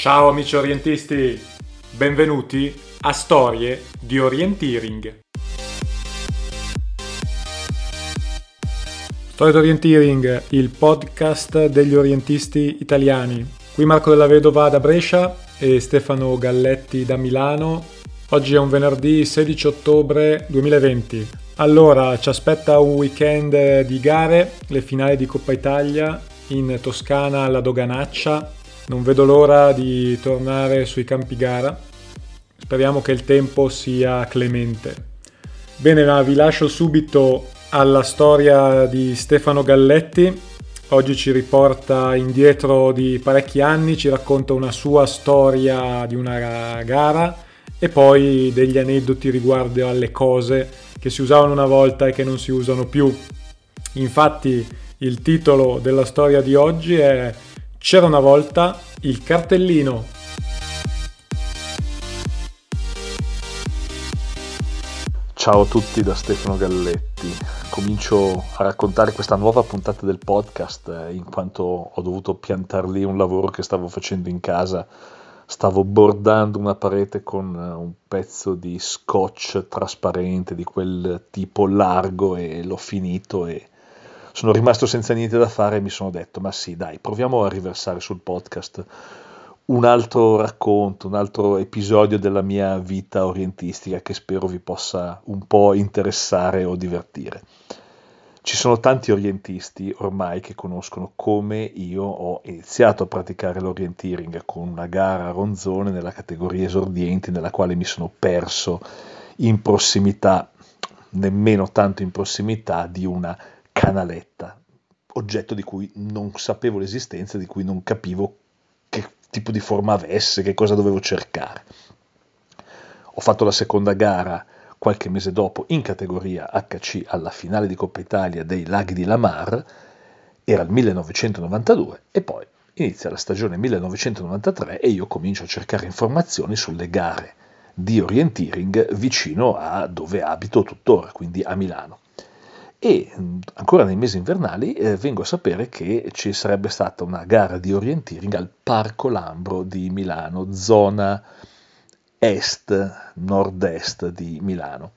Ciao amici orientisti, benvenuti a Storie di Orienteering. Storie di Orienteering, il podcast degli orientisti italiani. Qui Marco della Vedova da Brescia e Stefano Galletti da Milano. Oggi è un venerdì 16 ottobre 2020. Allora, ci aspetta un weekend di gare, le finali di Coppa Italia in Toscana alla Doganaccia. Non vedo l'ora di tornare sui campi gara. Speriamo che il tempo sia clemente. Bene, ma vi lascio subito alla storia di Stefano Galletti. Oggi ci riporta indietro di parecchi anni, ci racconta una sua storia di una gara e poi degli aneddoti riguardo alle cose che si usavano una volta e che non si usano più. Infatti il titolo della storia di oggi è C'era una volta il cartellino. Ciao a tutti da Stefano Galletti. Comincio a raccontare questa nuova puntata del podcast eh, in quanto ho dovuto piantare lì un lavoro che stavo facendo in casa. Stavo bordando una parete con eh, un pezzo di scotch trasparente di quel tipo largo e l'ho finito e sono rimasto senza niente da fare e mi sono detto ma sì dai proviamo a riversare sul podcast un altro racconto, un altro episodio della mia vita orientistica che spero vi possa un po' interessare o divertire. Ci sono tanti orientisti ormai che conoscono come io ho iniziato a praticare l'orienteering con una gara a ronzone nella categoria esordienti nella quale mi sono perso in prossimità, nemmeno tanto in prossimità, di una canaletta, oggetto di cui non sapevo l'esistenza, di cui non capivo che tipo di forma avesse, che cosa dovevo cercare. Ho fatto la seconda gara qualche mese dopo in categoria HC alla finale di Coppa Italia dei Laghi di Lamar, era il 1992 e poi inizia la stagione 1993 e io comincio a cercare informazioni sulle gare di orienteering vicino a dove abito tuttora, quindi a Milano e ancora nei mesi invernali eh, vengo a sapere che ci sarebbe stata una gara di orienteering al Parco Lambro di Milano, zona est, nord-est di Milano.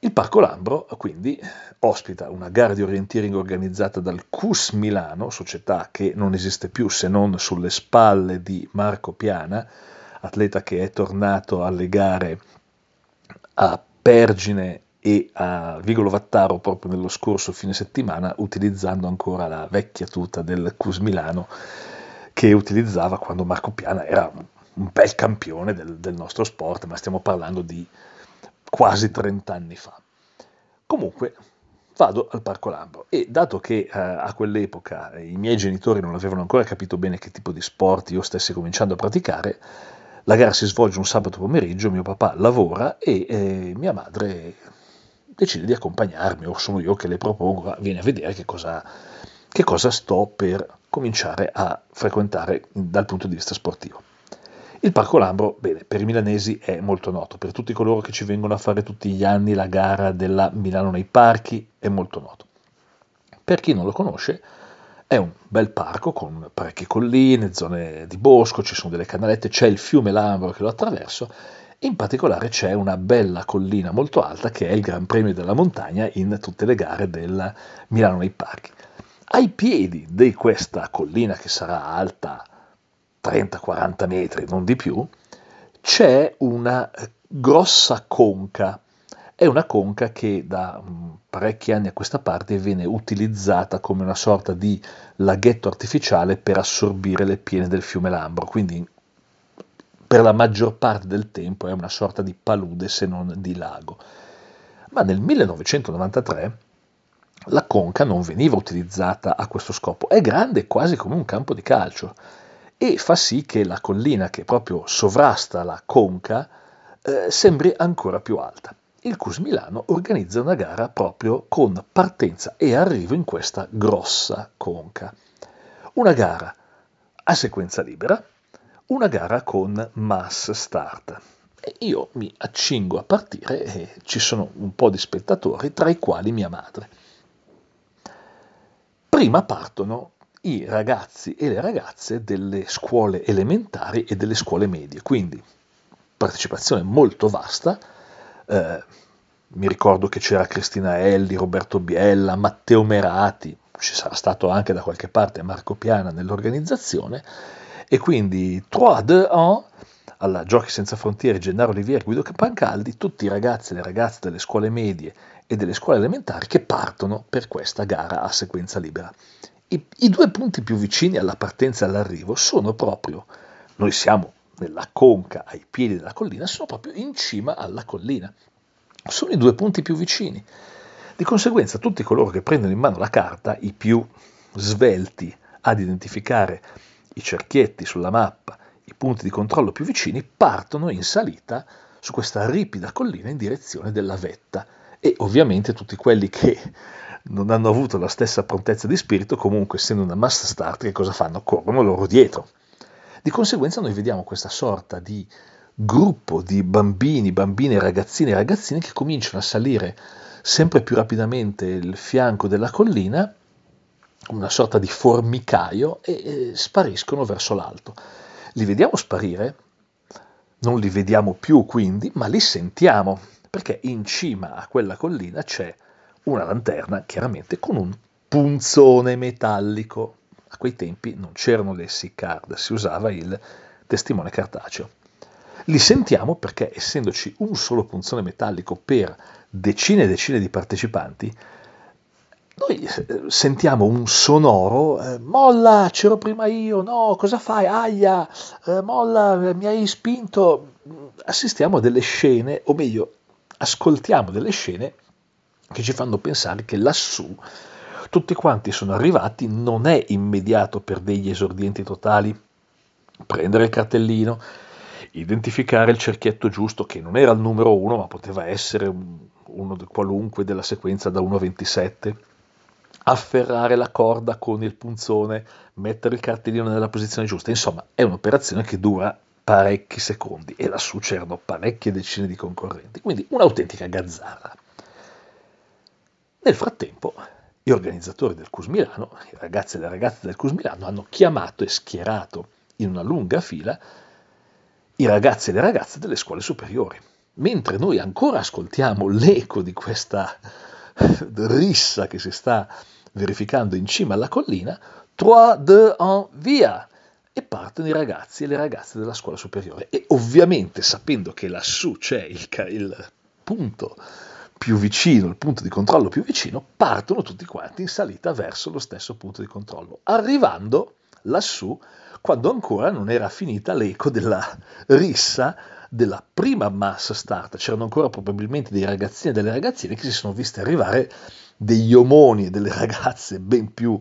Il Parco Lambro quindi ospita una gara di orienteering organizzata dal CUS Milano, società che non esiste più se non sulle spalle di Marco Piana, atleta che è tornato alle gare a Pergine e a Vigolo Vattaro proprio nello scorso fine settimana utilizzando ancora la vecchia tuta del Cus Milano che utilizzava quando Marco Piana era un bel campione del, del nostro sport, ma stiamo parlando di quasi 30 anni fa. Comunque vado al Parco Lambro e dato che eh, a quell'epoca i miei genitori non avevano ancora capito bene che tipo di sport io stessi cominciando a praticare, la gara si svolge un sabato pomeriggio, mio papà lavora e eh, mia madre decide di accompagnarmi o sono io che le propongo, vieni a vedere che cosa, che cosa sto per cominciare a frequentare dal punto di vista sportivo. Il Parco Lambro, bene, per i milanesi è molto noto, per tutti coloro che ci vengono a fare tutti gli anni la gara della Milano nei parchi è molto noto. Per chi non lo conosce, è un bel parco con parecchie colline, zone di bosco, ci sono delle canalette, c'è il fiume Lambro che lo attraverso in particolare c'è una bella collina molto alta che è il Gran Premio della Montagna in tutte le gare del Milano nei Parchi. Ai piedi di questa collina che sarà alta 30-40 metri, non di più, c'è una grossa conca. È una conca che da mm, parecchi anni a questa parte viene utilizzata come una sorta di laghetto artificiale per assorbire le piene del fiume Lambro, quindi per la maggior parte del tempo è una sorta di palude se non di lago. Ma nel 1993 la conca non veniva utilizzata a questo scopo, è grande quasi come un campo di calcio e fa sì che la collina che proprio sovrasta la conca eh, sembri ancora più alta. Il Cus Milano organizza una gara proprio con partenza e arrivo in questa grossa conca. Una gara a sequenza libera, una gara con mass start. E io mi accingo a partire e ci sono un po' di spettatori, tra i quali mia madre. Prima partono i ragazzi e le ragazze delle scuole elementari e delle scuole medie, quindi partecipazione molto vasta. Eh, mi ricordo che c'era Cristina Elli, Roberto Biella, Matteo Merati, ci sarà stato anche da qualche parte Marco Piana nell'organizzazione, e quindi 3-2 1 alla Giochi Senza Frontiere, Gennaro Olivieri, Guido Pancaldi, tutti i ragazzi e le ragazze delle scuole medie e delle scuole elementari che partono per questa gara a sequenza libera. I, I, due punti più vicini alla partenza e all'arrivo sono proprio, noi siamo nella conca ai piedi della collina, sono proprio in cima alla collina. Sono i due punti più vicini. Di conseguenza tutti coloro che prendono in mano la carta, i più svelti ad identificare i cerchietti sulla mappa, i punti di controllo più vicini, partono in salita su questa ripida collina in direzione della vetta e ovviamente tutti quelli che non hanno avuto la stessa prontezza di spirito, comunque essendo una mass start, che cosa fanno? Corrono loro dietro. Di conseguenza noi vediamo questa sorta di gruppo di bambini, bambine, ragazzine e ragazzine che cominciano a salire sempre più rapidamente il fianco della collina, una sorta di formicaio, e, spariscono verso l'alto. Li vediamo sparire, non li vediamo più quindi, ma li sentiamo, perché in cima a quella collina c'è una lanterna, chiaramente con un punzone metallico. A quei tempi non c'erano le SIC card, si usava il testimone cartaceo. Li sentiamo perché, essendoci un solo punzone metallico per decine e decine di partecipanti, noi eh, sentiamo un sonoro, eh, molla, c'ero prima io, no, cosa fai, aia, eh, molla, mi hai spinto. Assistiamo a delle scene, o meglio, ascoltiamo delle scene che ci fanno pensare che lassù tutti quanti sono arrivati, non è immediato per degli esordienti totali. Prendere il cartellino, identificare il cerchietto giusto, che non era il numero 1, ma poteva essere uno qualunque della sequenza da 1 a 27, afferrare la corda con il punzone, mettere il cartellino nella posizione giusta. Insomma, è un'operazione che dura parecchi secondi e lassù c'erano parecchie decine di concorrenti, quindi un'autentica gazzarra. Nel frattempo, gli organizzatori del Cus Milano, i ragazzi e le ragazze del Cus Milano, hanno chiamato e schierato in una lunga fila i ragazzi e le ragazze delle scuole superiori. Mentre noi ancora ascoltiamo l'eco di questa rissa che si sta verificando in cima alla collina, 3, 2, 1, via! E partono i ragazzi e le ragazze della scuola superiore. E ovviamente, sapendo che lassù c'è il, il punto più vicino, il punto di controllo più vicino, partono tutti quanti in salita verso lo stesso punto di controllo, arrivando lassù quando ancora non era finita l'eco della rissa della prima mass start. C'erano ancora probabilmente dei ragazzini e delle ragazzine che si sono viste arrivare degli omoni e delle ragazze ben più,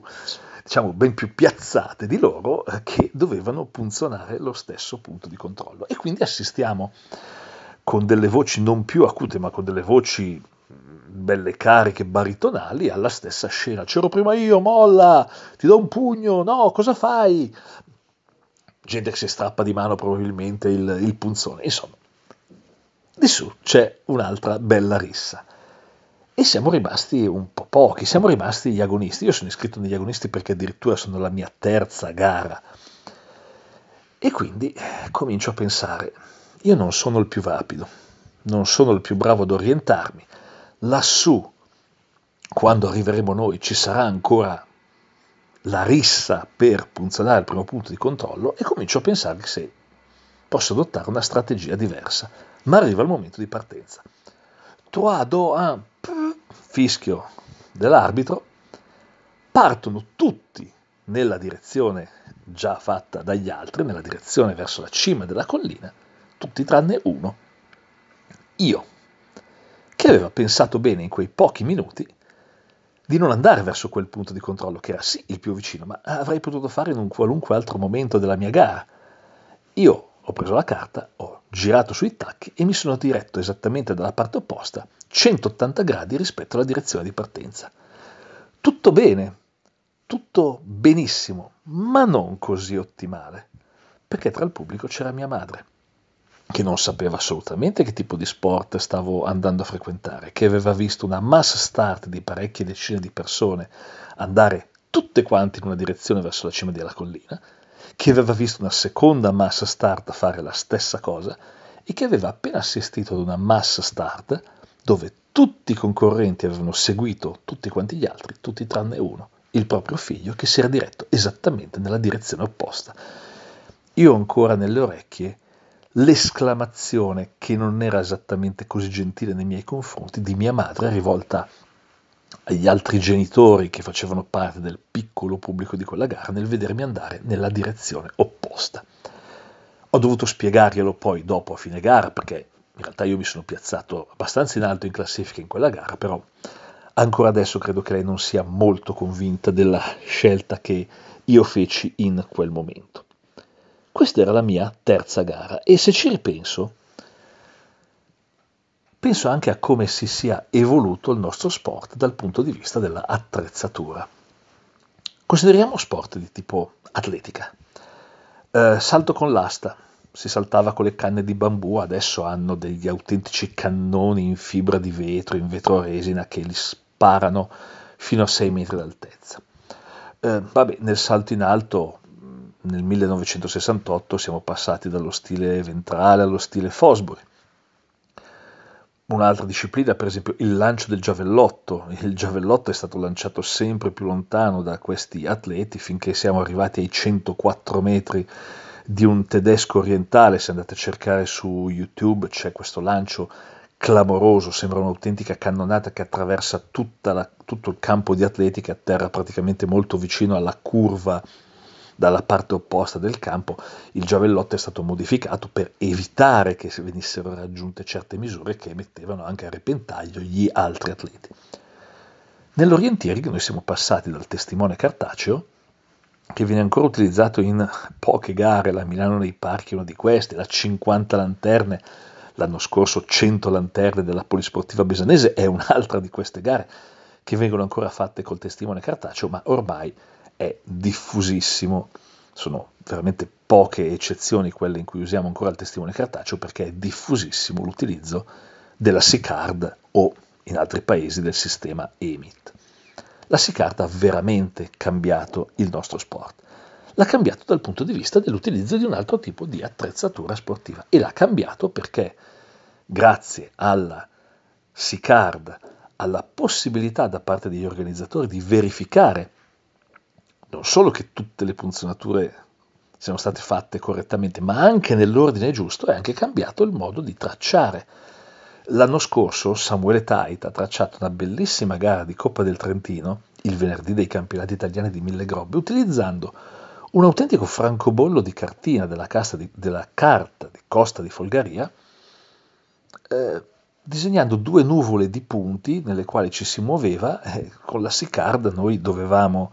diciamo, ben più piazzate di loro eh, che dovevano punzonare lo stesso punto di controllo. E quindi assistiamo con delle voci non più acute, ma con delle voci belle cariche baritonali alla stessa scena. C'ero prima io, molla, ti do un pugno, no, cosa fai? Gente che si strappa di mano probabilmente il, il punzone, insomma. Di su c'è un'altra bella rissa. E siamo rimasti un po' pochi, siamo rimasti gli agonisti. Io sono iscritto negli agonisti perché addirittura sono la mia terza gara. E quindi comincio a pensare, io non sono il più rapido, non sono il più bravo ad orientarmi. Lassù, quando arriveremo noi, ci sarà ancora la rissa per punzonare il primo punto di controllo e comincio a pensare se posso adottare una strategia diversa. Ma arriva il momento di partenza. 3, 2, 1, fischio dell'arbitro, partono tutti nella direzione già fatta dagli altri, nella direzione verso la cima della collina, tutti tranne uno, io, che aveva pensato bene in quei pochi minuti di non andare verso quel punto di controllo, che era sì il più vicino, ma avrei potuto fare in un qualunque altro momento della mia gara. Io ho preso la carta, ho girato sui tacchi e mi sono diretto esattamente dalla parte opposta, 180 gradi rispetto alla direzione di partenza. Tutto bene, tutto benissimo, ma non così ottimale, perché tra il pubblico c'era mia madre che non sapeva assolutamente che tipo di sport stavo andando a frequentare, che aveva visto una mass start di parecchie decine di persone andare tutte quante in una direzione verso la cima della collina, che aveva visto una seconda mass start fare la stessa cosa e che aveva appena assistito ad una mass start dove tutti i concorrenti avevano seguito tutti quanti gli altri, tutti tranne uno, il proprio figlio, che si era diretto esattamente nella direzione opposta. Io ancora nelle orecchie l'esclamazione che non era esattamente così gentile nei miei confronti di mia madre rivolta agli altri genitori che facevano parte del piccolo pubblico di quella gara nel vedermi andare nella direzione opposta. Ho dovuto spiegarglielo poi dopo a fine gara perché in realtà io mi sono piazzato abbastanza in alto in classifica in quella gara, però ancora adesso credo che lei non sia molto convinta della scelta che io feci in quel momento. Questa era la mia terza gara e se ci ripenso, penso anche a come si sia evoluto il nostro sport dal punto di vista dell'attrezzatura. Consideriamo sport di tipo atletica. Eh, salto con l'asta, si saltava con le canne di bambù, adesso hanno degli autentici cannoni in fibra di vetro, in vetro resina, che li sparano fino a 6 metri d'altezza. Eh, vabbè, nel salto in alto nel 1968 siamo passati dallo stile ventrale allo stile Fosbury. Un'altra disciplina, per esempio, il lancio del giavellotto. Il giavellotto è stato lanciato sempre più lontano da questi atleti finché siamo arrivati ai 104 metri di un tedesco orientale. Se andate a cercare su YouTube c'è questo lancio clamoroso, sembra un'autentica cannonata che attraversa la, tutto il campo di atletica, atterra praticamente molto vicino alla curva dalla parte opposta del campo, il giavellotto è stato modificato per evitare che venissero raggiunte certe misure che mettevano anche a repentaglio gli altri atleti. Nell'orientierig noi siamo passati dal testimone cartaceo, che viene ancora utilizzato in poche gare, la Milano nei parchi è una di queste, la 50 lanterne, l'anno scorso 100 lanterne della Polisportiva Besanese è un'altra di queste gare che vengono ancora fatte col testimone cartaceo, ma ormai è diffusissimo, sono veramente poche eccezioni quelle in cui usiamo ancora il testimone cartaceo perché è diffusissimo l'utilizzo della SICARD o in altri paesi del sistema EMIT. La SICARD ha veramente cambiato il nostro sport. L'ha cambiato dal punto di vista dell'utilizzo di un altro tipo di attrezzatura sportiva e l'ha cambiato perché grazie alla SICARD, alla possibilità da parte degli organizzatori di verificare non solo che tutte le punzionature siano state fatte correttamente, ma anche nell'ordine giusto, è anche cambiato il modo di tracciare. L'anno scorso Samuele Tait ha tracciato una bellissima gara di Coppa del Trentino, il venerdì dei campionati italiani di Mille Grobbe, utilizzando un autentico francobollo di cartina della, di, della carta di Costa di Folgaria, eh, disegnando due nuvole di punti nelle quali ci si muoveva, eh, con la Sicard noi dovevamo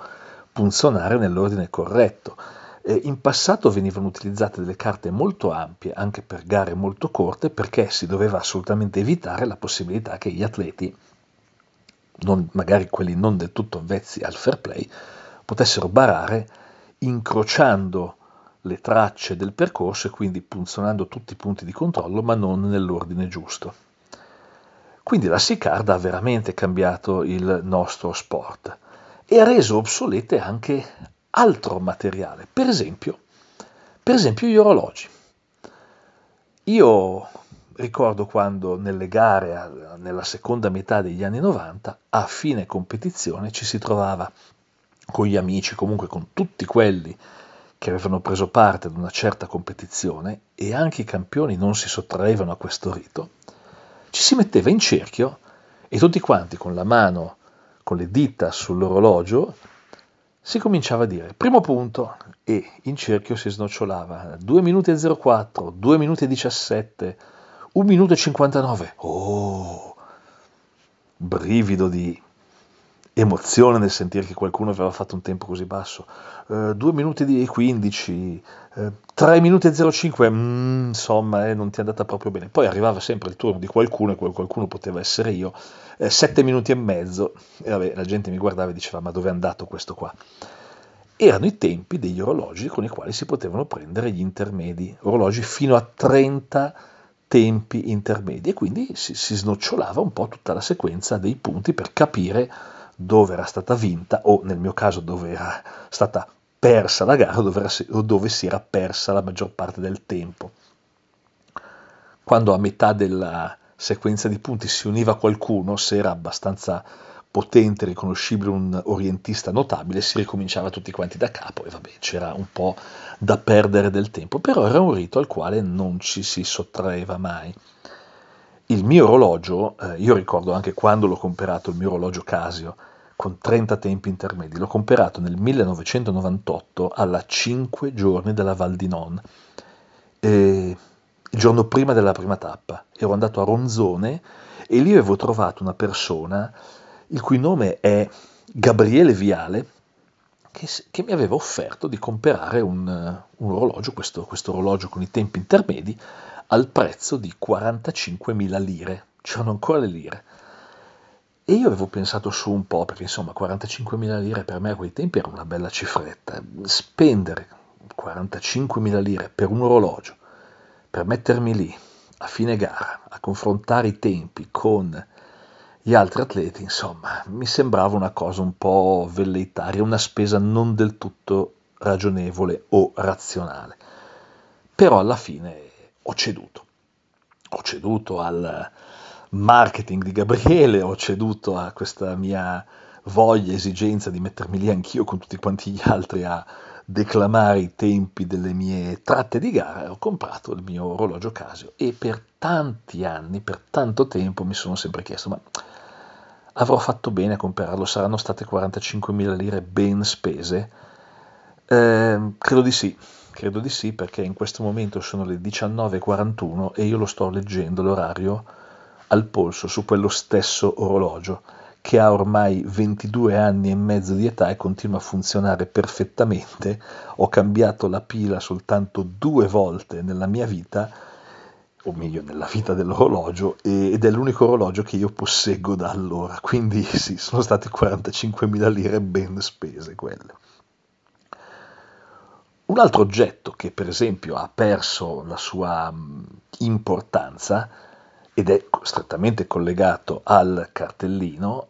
punzionare nell'ordine corretto. Eh, in passato venivano utilizzate delle carte molto ampie, anche per gare molto corte, perché si doveva assolutamente evitare la possibilità che gli atleti, non, magari quelli non del tutto avvezzi al fair play, potessero barare incrociando le tracce del percorso e quindi punzionando tutti i punti di controllo, ma non nell'ordine giusto. Quindi la SICARD ha veramente cambiato il nostro sport e ha reso obsolete anche altro materiale, per esempio, per esempio gli orologi. Io ricordo quando nelle gare nella seconda metà degli anni 90, a fine competizione ci si trovava con gli amici, comunque con tutti quelli che avevano preso parte ad una certa competizione e anche i campioni non si sottraevano a questo rito, ci si metteva in cerchio e tutti quanti con la mano con le dita sull'orologio, si cominciava a dire primo punto e in cerchio si snocciolava 2 minuti e 04, 2 minuti e 17, 1 minuto e 59. Oh, brivido di emozione nel sentire che qualcuno aveva fatto un tempo così basso. 2 uh, minuti e 15, uh, 3 minuti e 05, mm, insomma, eh, non ti è andata proprio bene. Poi arrivava sempre il turno di qualcuno, e quel qualcuno poteva essere io, 7 eh, minuti e mezzo, e vabbè, la gente mi guardava e diceva, ma dove è andato questo qua? Erano i tempi degli orologi con i quali si potevano prendere gli intermedi, orologi fino a 30 tempi intermedi, e quindi si, si snocciolava un po' tutta la sequenza dei punti per capire dove era stata vinta o nel mio caso dove era stata persa la gara dove, o dove si era persa la maggior parte del tempo. Quando a metà della sequenza di punti si univa qualcuno, se era abbastanza potente, riconoscibile, un orientista notabile, si ricominciava tutti quanti da capo e vabbè, c'era un po' da perdere del tempo, però era un rito al quale non ci si sottraeva mai. Il mio orologio, eh, io ricordo anche quando l'ho comprato il mio orologio Casio, con 30 tempi intermedi, l'ho comprato nel 1998 alla 5 giorni della Val di Non, e il giorno prima della prima tappa. Ero andato a Ronzone e lì avevo trovato una persona il cui nome è Gabriele Viale, che, che mi aveva offerto di comprare un, un orologio, questo, questo orologio con i tempi intermedi, al prezzo di 45.000 lire, c'erano ancora le lire. E io avevo pensato su un po', perché insomma 45.000 lire per me a quei tempi era una bella cifretta. Spendere 45.000 lire per un orologio, per mettermi lì a fine gara, a confrontare i tempi con gli altri atleti, insomma, mi sembrava una cosa un po' velleitaria, una spesa non del tutto ragionevole o razionale. Però alla fine ho ceduto. Ho ceduto al marketing di Gabriele, ho ceduto a questa mia voglia, esigenza di mettermi lì anch'io con tutti quanti gli altri a declamare i tempi delle mie tratte di gara ho comprato il mio orologio Casio e per tanti anni, per tanto tempo mi sono sempre chiesto ma avrò fatto bene a comprarlo, saranno state 45.000 lire ben spese? Eh, credo di sì, credo di sì perché in questo momento sono le 19.41 e io lo sto leggendo l'orario al polso su quello stesso orologio che ha ormai 22 anni e mezzo di età e continua a funzionare perfettamente. Ho cambiato la pila soltanto due volte nella mia vita o meglio nella vita dell'orologio, ed è l'unico orologio che io posseggo da allora, quindi sì, sono state 45.000 lire ben spese quelle. Un altro oggetto che per esempio ha perso la sua importanza ed è strettamente collegato al cartellino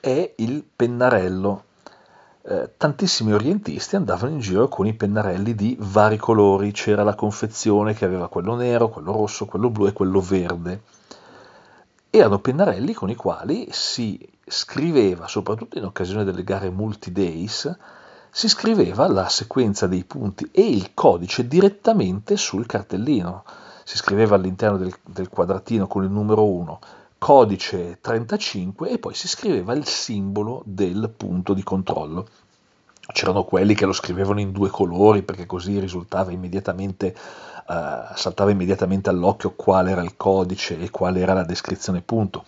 è il pennarello eh, tantissimi orientisti andavano in giro con i pennarelli di vari colori, c'era la confezione che aveva quello nero, quello rosso, quello blu e quello verde. Erano pennarelli con i quali si scriveva, soprattutto in occasione delle gare multi-days, si scriveva la sequenza dei punti e il codice direttamente sul cartellino. Si scriveva all'interno del, del quadratino con il numero 1, codice 35 e poi si scriveva il simbolo del punto di controllo. C'erano quelli che lo scrivevano in due colori perché così risultava immediatamente, uh, saltava immediatamente all'occhio qual era il codice e qual era la descrizione punto.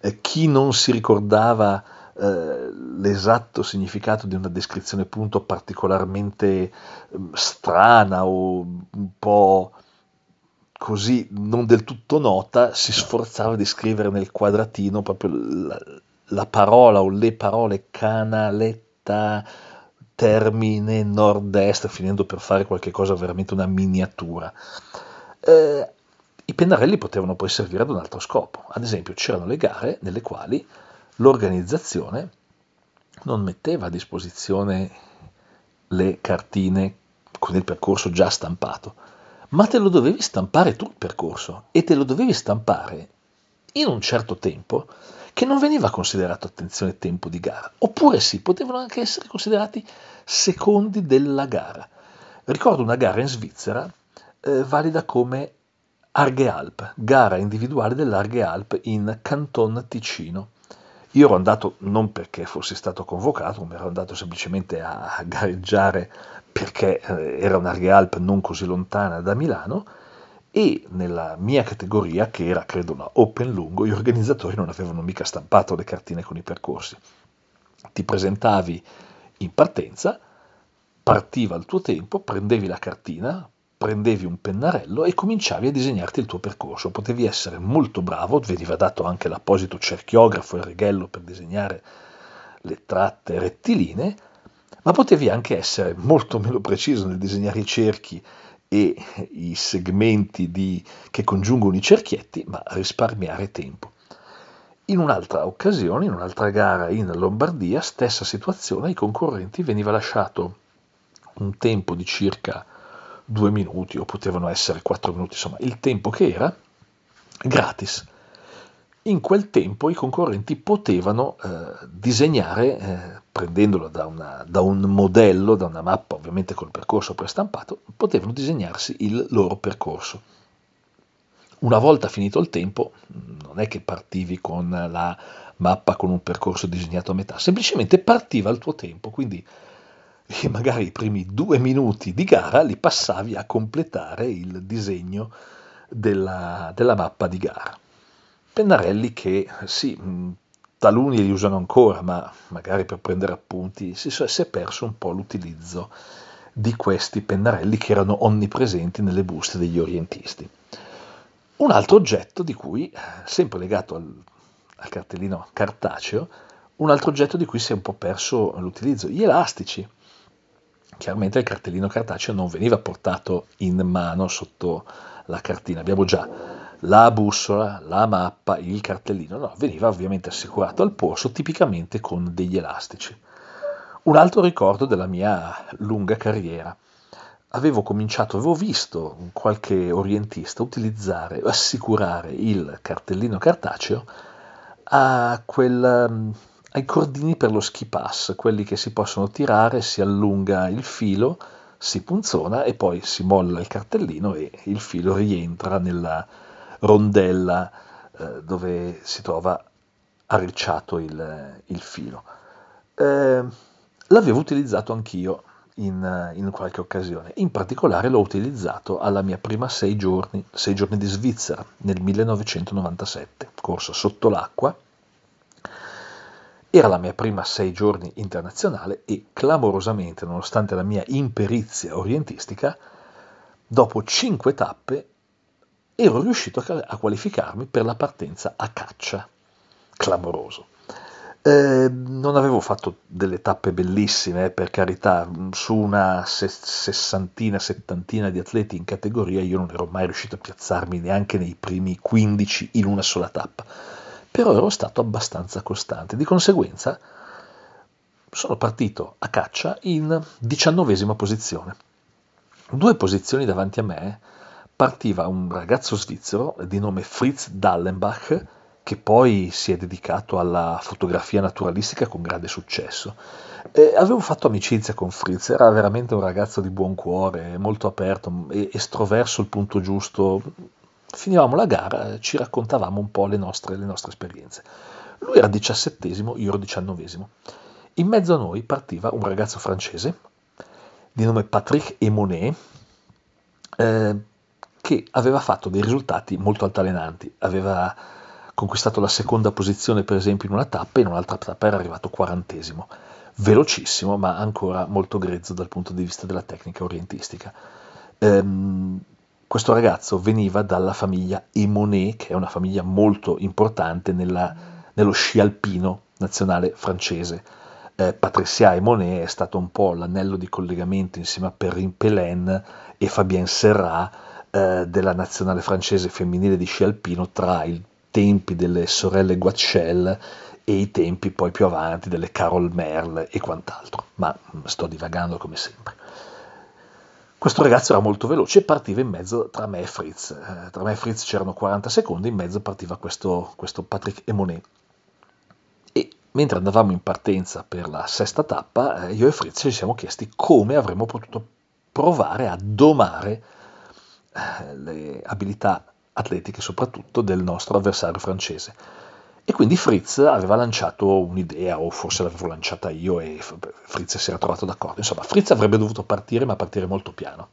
Eh, chi non si ricordava eh, l'esatto significato di una descrizione punto particolarmente mm, strana o un po' così non del tutto nota, si sforzava di scrivere nel quadratino proprio la, la parola o le parole canaletta, termine, nord-est, finendo per fare qualche cosa veramente una miniatura. Eh, I pennarelli potevano poi servire ad un altro scopo. Ad esempio, c'erano le gare nelle quali l'organizzazione non metteva a disposizione le cartine con il percorso già stampato, ma te lo dovevi stampare tu il percorso e te lo dovevi stampare in un certo tempo che non veniva considerato, attenzione, tempo di gara, oppure sì, potevano anche essere considerati secondi della gara. Ricordo una gara in Svizzera eh, valida come Arge Alp, gara individuale dell'Arge Alp in Canton Ticino. Io ero andato non perché fossi stato convocato, ma ero andato semplicemente a gareggiare perché eh, era una Alp non così lontana da Milano e nella mia categoria, che era credo una Open lungo, gli organizzatori non avevano mica stampato le cartine con i percorsi. Ti presentavi in partenza, partiva il tuo tempo, prendevi la cartina, prendevi un pennarello e cominciavi a disegnarti il tuo percorso. Potevi essere molto bravo, veniva dato anche l'apposito cerchiografo e righello per disegnare le tratte rettilinee, ma potevi anche essere molto meno preciso nel disegnare i cerchi e i segmenti di, che congiungono i cerchietti, ma risparmiare tempo. In un'altra occasione, in un'altra gara in Lombardia, stessa situazione, ai concorrenti veniva lasciato un tempo di circa due minuti o potevano essere quattro minuti, insomma il tempo che era gratis. In quel tempo i concorrenti potevano eh, disegnare, eh, prendendolo da, una, da, un modello, da una mappa ovviamente col percorso prestampato, potevano disegnarsi il loro percorso. Una volta finito il tempo, non è che partivi con la mappa con un percorso disegnato a metà, semplicemente partiva il tuo tempo, quindi magari i primi due minuti di gara li passavi a completare il disegno della, della mappa di gara pennarelli che sì, taluni li usano ancora, ma magari per prendere appunti si, si è perso un po' l'utilizzo di questi pennarelli che erano onnipresenti nelle buste degli orientisti. Un altro oggetto di cui, sempre legato al, al cartellino cartaceo, un altro oggetto di cui si è un po' perso l'utilizzo, gli elastici. Chiaramente il cartellino cartaceo non veniva portato in mano sotto la cartina, abbiamo già la bussola, la mappa, il cartellino, no, veniva ovviamente assicurato al polso, tipicamente con degli elastici. Un altro ricordo della mia lunga carriera. Avevo cominciato, avevo visto qualche orientista utilizzare, assicurare il cartellino cartaceo a quel, ai cordini per lo ski pass, quelli che si possono tirare, si allunga il filo, si punzona e poi si molla il cartellino e il filo rientra nella, rondella eh, dove si trova arricciato il, il filo. Eh, l'avevo utilizzato anch'io in, in, qualche occasione, in particolare l'ho utilizzato alla mia prima sei giorni, sei giorni di Svizzera nel 1997, corsa sotto l'acqua. Era la mia prima sei giorni internazionale e clamorosamente, nonostante la mia imperizia orientistica, dopo cinque tappe ero riuscito a qualificarmi per la partenza a caccia. Clamoroso. Eh, non avevo fatto delle tappe bellissime, per carità, su una sessantina, settantina di atleti in categoria io non ero mai riuscito a piazzarmi neanche nei primi 15 in una sola tappa, però ero stato abbastanza costante, di conseguenza sono partito a caccia in diciannovesima posizione. Due posizioni davanti a me partiva un ragazzo svizzero di nome Fritz Dallenbach, che poi si è dedicato alla fotografia naturalistica con grande successo. E avevo fatto amicizia con Fritz, era veramente un ragazzo di buon cuore, molto aperto, estroverso il punto giusto. Finivamo la gara, ci raccontavamo un po' le nostre, le nostre esperienze. Lui era diciassettesimo, io ero diciannovesimo. In mezzo a noi partiva un ragazzo francese di nome Patrick Emonet, eh, che aveva fatto dei risultati molto altalenanti, aveva conquistato la seconda posizione per esempio in una tappa e in un'altra tappa era arrivato quarantesimo, velocissimo ma ancora molto grezzo dal punto di vista della tecnica orientistica. Ehm, questo ragazzo veniva dalla famiglia Emonet, che è una famiglia molto importante nella, nello sci alpino nazionale francese. Eh, Patricia Emonet è stato un po' l'anello di collegamento insieme a Perrin Pelen e Fabien Serrat eh, della nazionale francese femminile di sci alpino tra i tempi delle sorelle Guachel e i tempi poi più avanti delle Carol Merle e quant'altro, ma mm, sto divagando come sempre. Questo ragazzo era molto veloce e partiva in mezzo tra me e Fritz. Eh, tra me e Fritz c'erano 40 secondi, in mezzo partiva questo, questo Patrick Emonet. E mentre andavamo in partenza per la sesta tappa, eh, io e Fritz ci siamo chiesti come avremmo potuto provare a domare eh, le abilità atletiche soprattutto del nostro avversario francese. E quindi Fritz aveva lanciato un'idea, o forse l'avevo lanciata io e Fritz si era trovato d'accordo. Insomma, Fritz avrebbe dovuto partire, ma partire molto piano.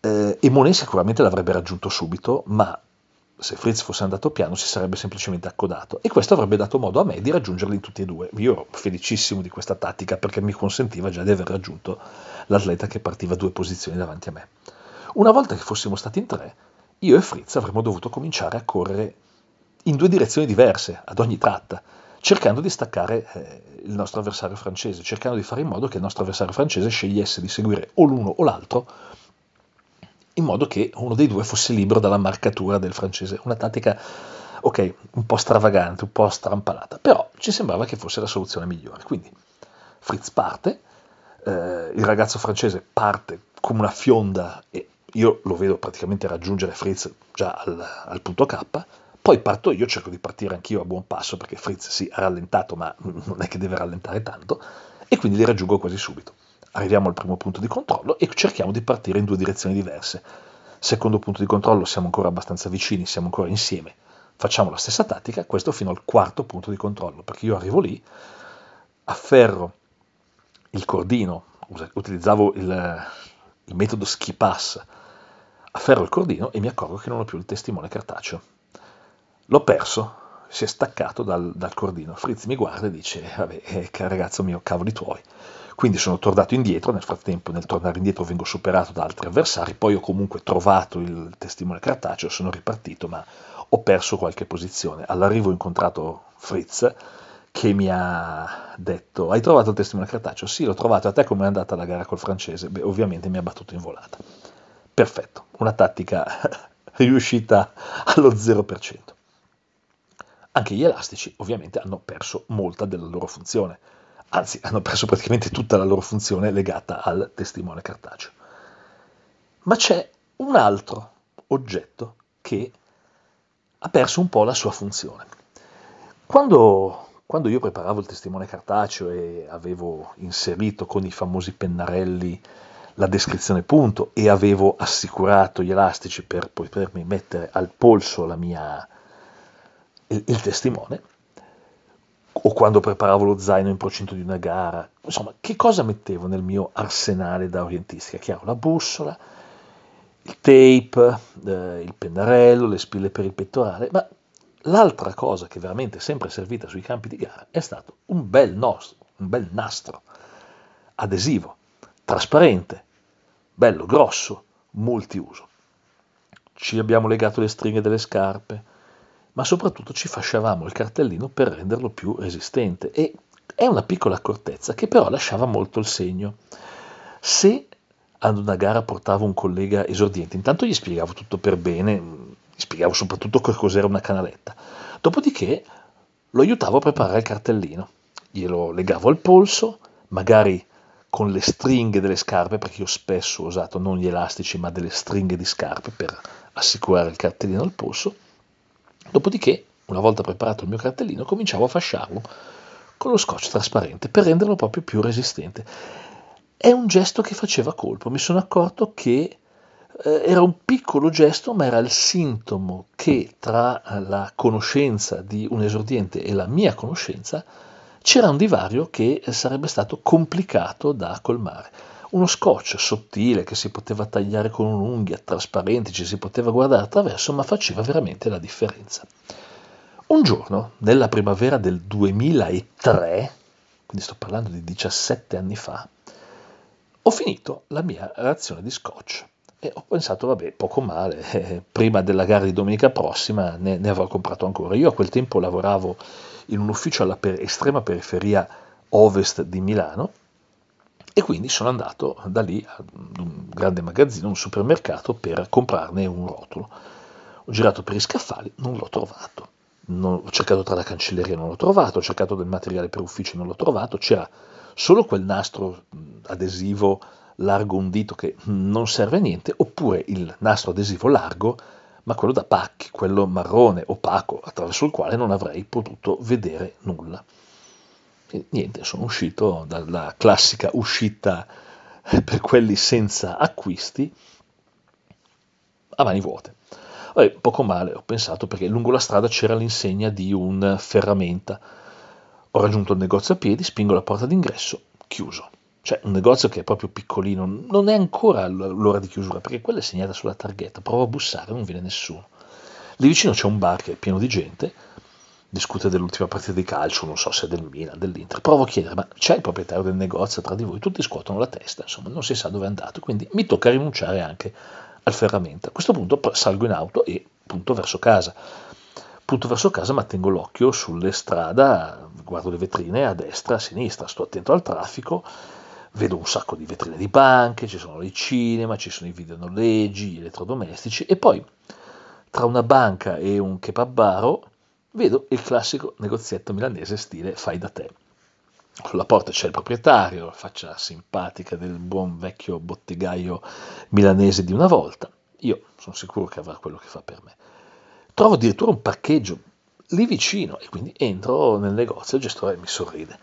Eh, e Monet sicuramente l'avrebbe raggiunto subito, ma se Fritz fosse andato piano si sarebbe semplicemente accodato e questo avrebbe dato modo a me di raggiungerli tutti e due. Io ero felicissimo di questa tattica perché mi consentiva già di aver raggiunto l'atleta che partiva due posizioni davanti a me. Una volta che fossimo stati in tre, io e Fritz avremmo dovuto cominciare a correre in due direzioni diverse ad ogni tratta, cercando di staccare eh, il nostro avversario francese, cercando di fare in modo che il nostro avversario francese scegliesse di seguire o l'uno o l'altro, in modo che uno dei due fosse libero dalla marcatura del francese. Una tattica ok, un po' stravagante, un po' strampalata, però ci sembrava che fosse la soluzione migliore. Quindi Fritz parte, eh, il ragazzo francese parte come una fionda e io lo vedo praticamente raggiungere Fritz già al, al punto K, poi parto io, cerco di partire anch'io a buon passo perché Fritz si sì, ha rallentato, ma non è che deve rallentare tanto, e quindi li raggiungo quasi subito. Arriviamo al primo punto di controllo e cerchiamo di partire in due direzioni diverse. Secondo punto di controllo siamo ancora abbastanza vicini, siamo ancora insieme. Facciamo la stessa tattica, questo fino al quarto punto di controllo, perché io arrivo lì, afferro il cordino, utilizzavo il, il metodo ski pass, afferro il cordino e mi accorgo che non ho più il testimone cartaceo. L'ho perso, si è staccato dal, dal cordino. Fritz mi guarda e dice, vabbè, eh, ragazzo mio, cavoli tuoi. Quindi sono tornato indietro, nel frattempo nel tornare indietro vengo superato da altri avversari, poi ho comunque trovato il testimone cartaceo, sono ripartito, ma ho perso qualche posizione. All'arrivo ho incontrato Fritz che mi ha detto, hai trovato il testimone cartaceo? Sì, l'ho trovato, a te come è andata la gara col francese? Beh, ovviamente mi ha battuto in volata. Perfetto, una tattica riuscita allo 0%. Anche gli elastici ovviamente hanno perso molta della loro funzione anzi hanno perso praticamente tutta la loro funzione legata al testimone cartaceo. Ma c'è un altro oggetto che ha perso un po' la sua funzione. Quando, quando io preparavo il testimone cartaceo e avevo inserito con i famosi pennarelli la descrizione punto e avevo assicurato gli elastici per potermi mettere al polso mia, il, il testimone, o quando preparavo lo zaino in procinto di una gara. Insomma, che cosa mettevo nel mio arsenale da orientistica? Chiaro, la bussola, il tape, eh, il pennarello, le spille per il pettorale, ma l'altra cosa che veramente è sempre servita sui campi di gara è stato un bel, nostro, un bel nastro adesivo, trasparente, bello grosso, multiuso. Ci abbiamo legato le stringhe delle scarpe, ma soprattutto ci fasciavamo il cartellino per renderlo più resistente. E è una piccola accortezza che però lasciava molto il segno. Se ad una gara portavo un collega esordiente, intanto gli spiegavo tutto per bene, gli spiegavo soprattutto cos'era una canaletta, dopodiché lo aiutavo a preparare il cartellino, glielo legavo al polso, magari con le stringhe delle scarpe, perché io spesso ho usato non gli elastici ma delle stringhe di scarpe per assicurare il cartellino al polso, Dopodiché, una volta preparato il mio cartellino, cominciavo a fasciarlo con lo scotch trasparente per renderlo proprio più resistente. È un gesto che faceva colpo, mi sono accorto che eh, era un piccolo gesto, ma era il sintomo che tra la conoscenza di un esordiente e la mia conoscenza c'era un divario che sarebbe stato complicato da colmare uno scotch sottile che si poteva tagliare con un'unghia, trasparente, ci si poteva guardare attraverso, ma faceva veramente la differenza. Un giorno, nella primavera del 2003, quindi sto parlando di 17 anni fa, ho finito la mia reazione di scotch e ho pensato, vabbè, poco male, eh, prima della gara di domenica prossima ne, ne, avrò comprato ancora. Io a quel tempo lavoravo in un ufficio alla per- estrema periferia ovest di Milano e quindi sono andato da lì a un grande magazzino, un supermercato, per comprarne un rotolo. Ho girato per i scaffali, non l'ho trovato. Non, ho cercato tra la cancelleria, non l'ho trovato. Ho cercato del materiale per uffici, non l'ho trovato. C'era solo quel nastro adesivo largo un dito che non serve a niente, oppure il nastro adesivo largo, ma quello da pacchi, quello marrone, opaco, attraverso il quale non avrei potuto vedere nulla. E niente, sono uscito dalla classica uscita per quelli senza acquisti a mani vuote. Vabbè, poco male, ho pensato, perché lungo la strada c'era l'insegna di un ferramenta. Ho raggiunto il negozio a piedi, spingo la porta d'ingresso, chiuso. Cioè, un negozio che è proprio piccolino, non è ancora l'ora di chiusura, perché quella è segnata sulla targhetta. Provo a bussare, non viene nessuno. Lì vicino c'è un bar che è pieno di gente, discute dell'ultima partita di calcio, non so se del Milan, dell'Inter. Provo a chiedere, ma c'è il proprietario del negozio tra di voi? Tutti scuotono la testa, insomma, non si sa dove è andato, quindi mi tocca rinunciare anche al ferramenta. A questo punto salgo in auto e punto verso casa. Punto verso casa, ma tengo l'occhio sulle strade, guardo le vetrine a destra, a sinistra, sto attento al traffico, vedo un sacco di vetrine di banche, ci sono i cinema, ci sono i videonoleggi, gli elettrodomestici e poi tra una banca e un kebab vedo il classico negozietto milanese stile fai da te. Sulla porta c'è il proprietario, la faccia simpatica del buon vecchio bottegaio milanese di una volta. Io sono sicuro che avrà quello che fa per me. Trovo addirittura un parcheggio lì vicino e quindi entro nel negozio, il gestore mi sorride,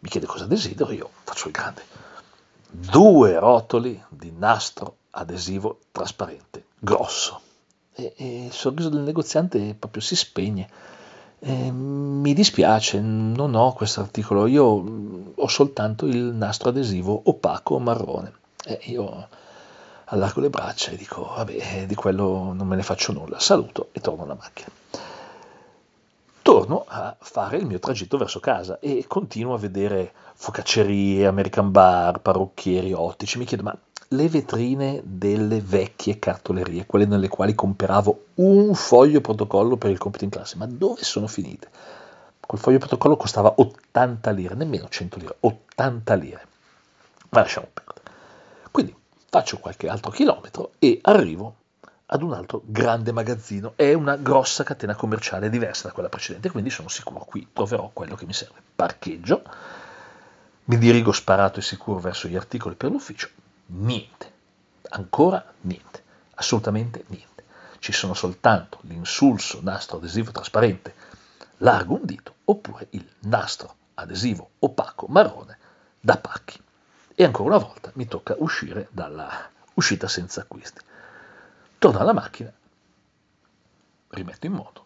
mi chiede cosa desidero, io faccio il grande. Due rotoli di nastro adesivo trasparente, grosso. E, e il sorriso del negoziante proprio si spegne. E, mi dispiace, non ho questo articolo, io ho soltanto il nastro adesivo opaco marrone. E io allargo le braccia e dico, vabbè, di quello non me ne faccio nulla. Saluto e torno alla macchina torno a fare il mio tragitto verso casa e continuo a vedere focaccerie, American bar, parrucchieri, ottici. Mi chiedo, ma le vetrine delle vecchie cartolerie, quelle nelle quali compravo un foglio protocollo per il compito in classe, ma dove sono finite? Quel foglio protocollo costava 80 lire, nemmeno 100 lire, 80 lire. Ma lasciamo perdere. Quindi faccio qualche altro chilometro e arrivo ad un altro grande magazzino. È una grossa catena commerciale diversa da quella precedente, quindi sono sicuro qui troverò quello che mi serve. Parcheggio, mi dirigo sparato e sicuro verso gli articoli per l'ufficio. Niente, ancora niente, assolutamente niente. Ci sono soltanto l'insulso nastro adesivo trasparente largo un dito oppure il nastro adesivo opaco marrone da pacchi. E ancora una volta mi tocca uscire dalla uscita senza acquisti. Torno alla macchina, rimetto in moto,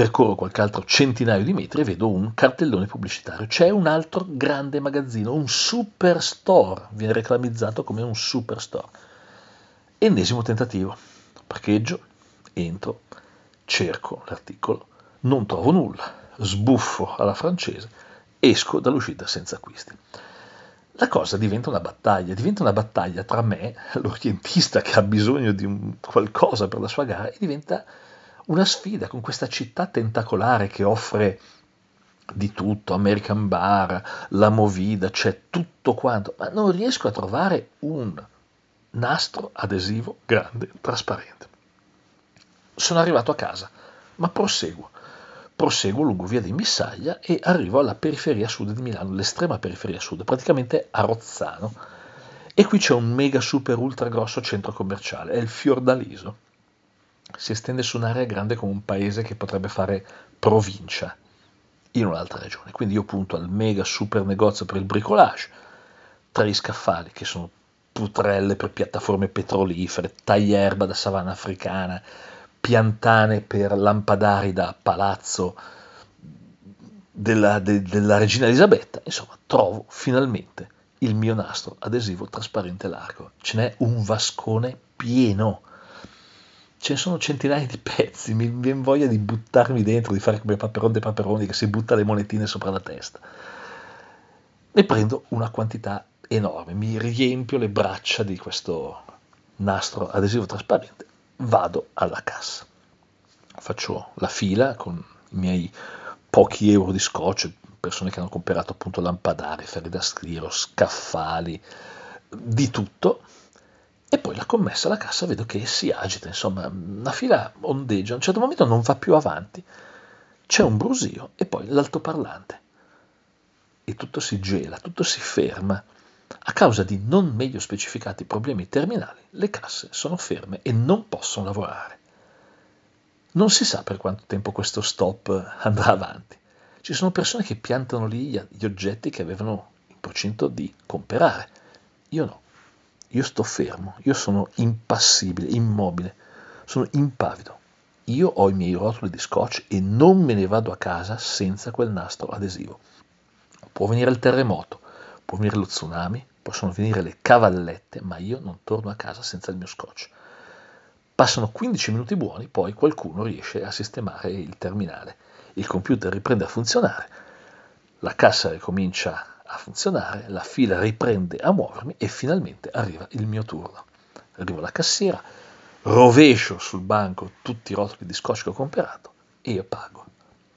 percorro qualche altro centinaio di metri e vedo un cartellone pubblicitario. C'è un altro grande magazzino, un superstore, viene reclamizzato come un superstore. Ennesimo tentativo, parcheggio, entro, cerco l'articolo, non trovo nulla, sbuffo alla francese, esco dall'uscita senza acquisti la cosa diventa una battaglia, diventa una battaglia tra me, l'orientista che ha bisogno di qualcosa per la sua gara, e diventa una sfida con questa città tentacolare che offre di tutto, American Bar, la Movida, c'è tutto quanto, ma non riesco a trovare un nastro adesivo grande, trasparente. Sono arrivato a casa, ma proseguo proseguo lungo via di Missaglia e arrivo alla periferia sud di Milano, l'estrema periferia sud, praticamente a Rozzano. E qui c'è un mega super ultra grosso centro commerciale, è il Fiordaliso. Si estende su un'area grande come un paese che potrebbe fare provincia in un'altra regione. Quindi io punto al mega super negozio per il bricolage, tra gli scaffali che sono putrelle per piattaforme petrolifere, taglierba da savana africana, piantane per lampadari da palazzo della, de, della regina Elisabetta, insomma, trovo finalmente il mio nastro adesivo trasparente largo. Ce n'è un vascone pieno. Ce ne sono centinaia di pezzi, mi viene voglia di buttarmi dentro, di fare come Paperon dei Paperoni che si butta le monetine sopra la testa. Ne prendo una quantità enorme, mi riempio le braccia di questo nastro adesivo trasparente vado alla cassa. Faccio la fila con i miei pochi euro di scotch, persone che hanno comprato appunto lampadari, ferri da stiro, scaffali, di tutto. E poi la commessa alla cassa vedo che si agita, insomma, la fila ondeggia, a un certo momento non va più avanti, c'è un brusio e poi l'altoparlante. E tutto si gela, tutto si ferma a causa di non meglio specificati problemi terminali, le casse sono ferme e non possono lavorare. Non si sa per quanto tempo questo stop andrà avanti. Ci sono persone che piantano lì gli oggetti che avevano in procinto di comprare. Io no. Io sto fermo, io sono impassibile, immobile, sono impavido. Io ho i miei rotoli di scotch e non me ne vado a casa senza quel nastro adesivo. Può venire il terremoto, può venire lo tsunami, possono venire le cavallette, ma io non torno a casa senza il mio scotch. Passano 15 minuti buoni, poi qualcuno riesce a sistemare il terminale. Il computer riprende a funzionare, la cassa ricomincia a funzionare, la fila riprende a muovermi e finalmente arriva il mio turno. Arrivo alla cassiera, rovescio sul banco tutti i rotoli di scotch che ho comprato e io pago.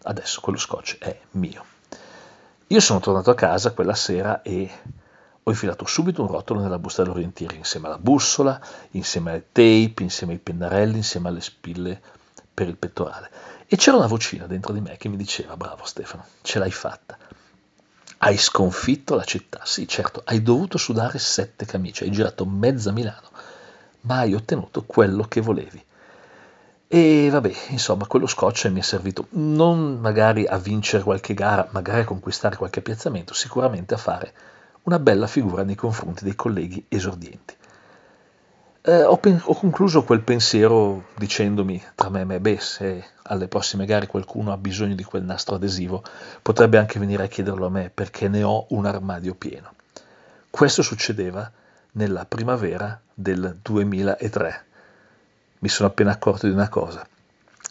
Adesso quello scotch è mio. Io sono tornato a casa quella sera e ho infilato subito un rotolo nella busta dell'orientiere insieme alla bussola, insieme al tape, insieme ai pennarelli, insieme alle spille per il pettorale. E c'era una vocina dentro di me che mi diceva, bravo Stefano, ce l'hai fatta. Hai sconfitto la città. Sì, certo, hai dovuto sudare sette camicie, hai girato mezza Milano, ma hai ottenuto quello che volevi. E vabbè, insomma, quello scotch mi è servito non magari a vincere qualche gara, magari a conquistare qualche piazzamento, sicuramente a fare una bella figura nei confronti dei colleghi esordienti. Eh, ho, pen- ho, concluso quel pensiero dicendomi tra me e me, beh, se alle prossime gare qualcuno ha bisogno di quel nastro adesivo, potrebbe anche venire a chiederlo a me perché ne ho un armadio pieno. Questo succedeva nella primavera del 2003. Mi sono appena accorto di una cosa,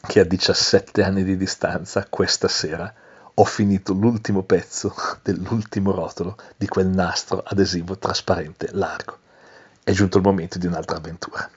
che a 17 anni di distanza, questa sera, ho finito l'ultimo pezzo dell'ultimo rotolo di quel nastro adesivo trasparente largo. È giunto il momento di un'altra avventura.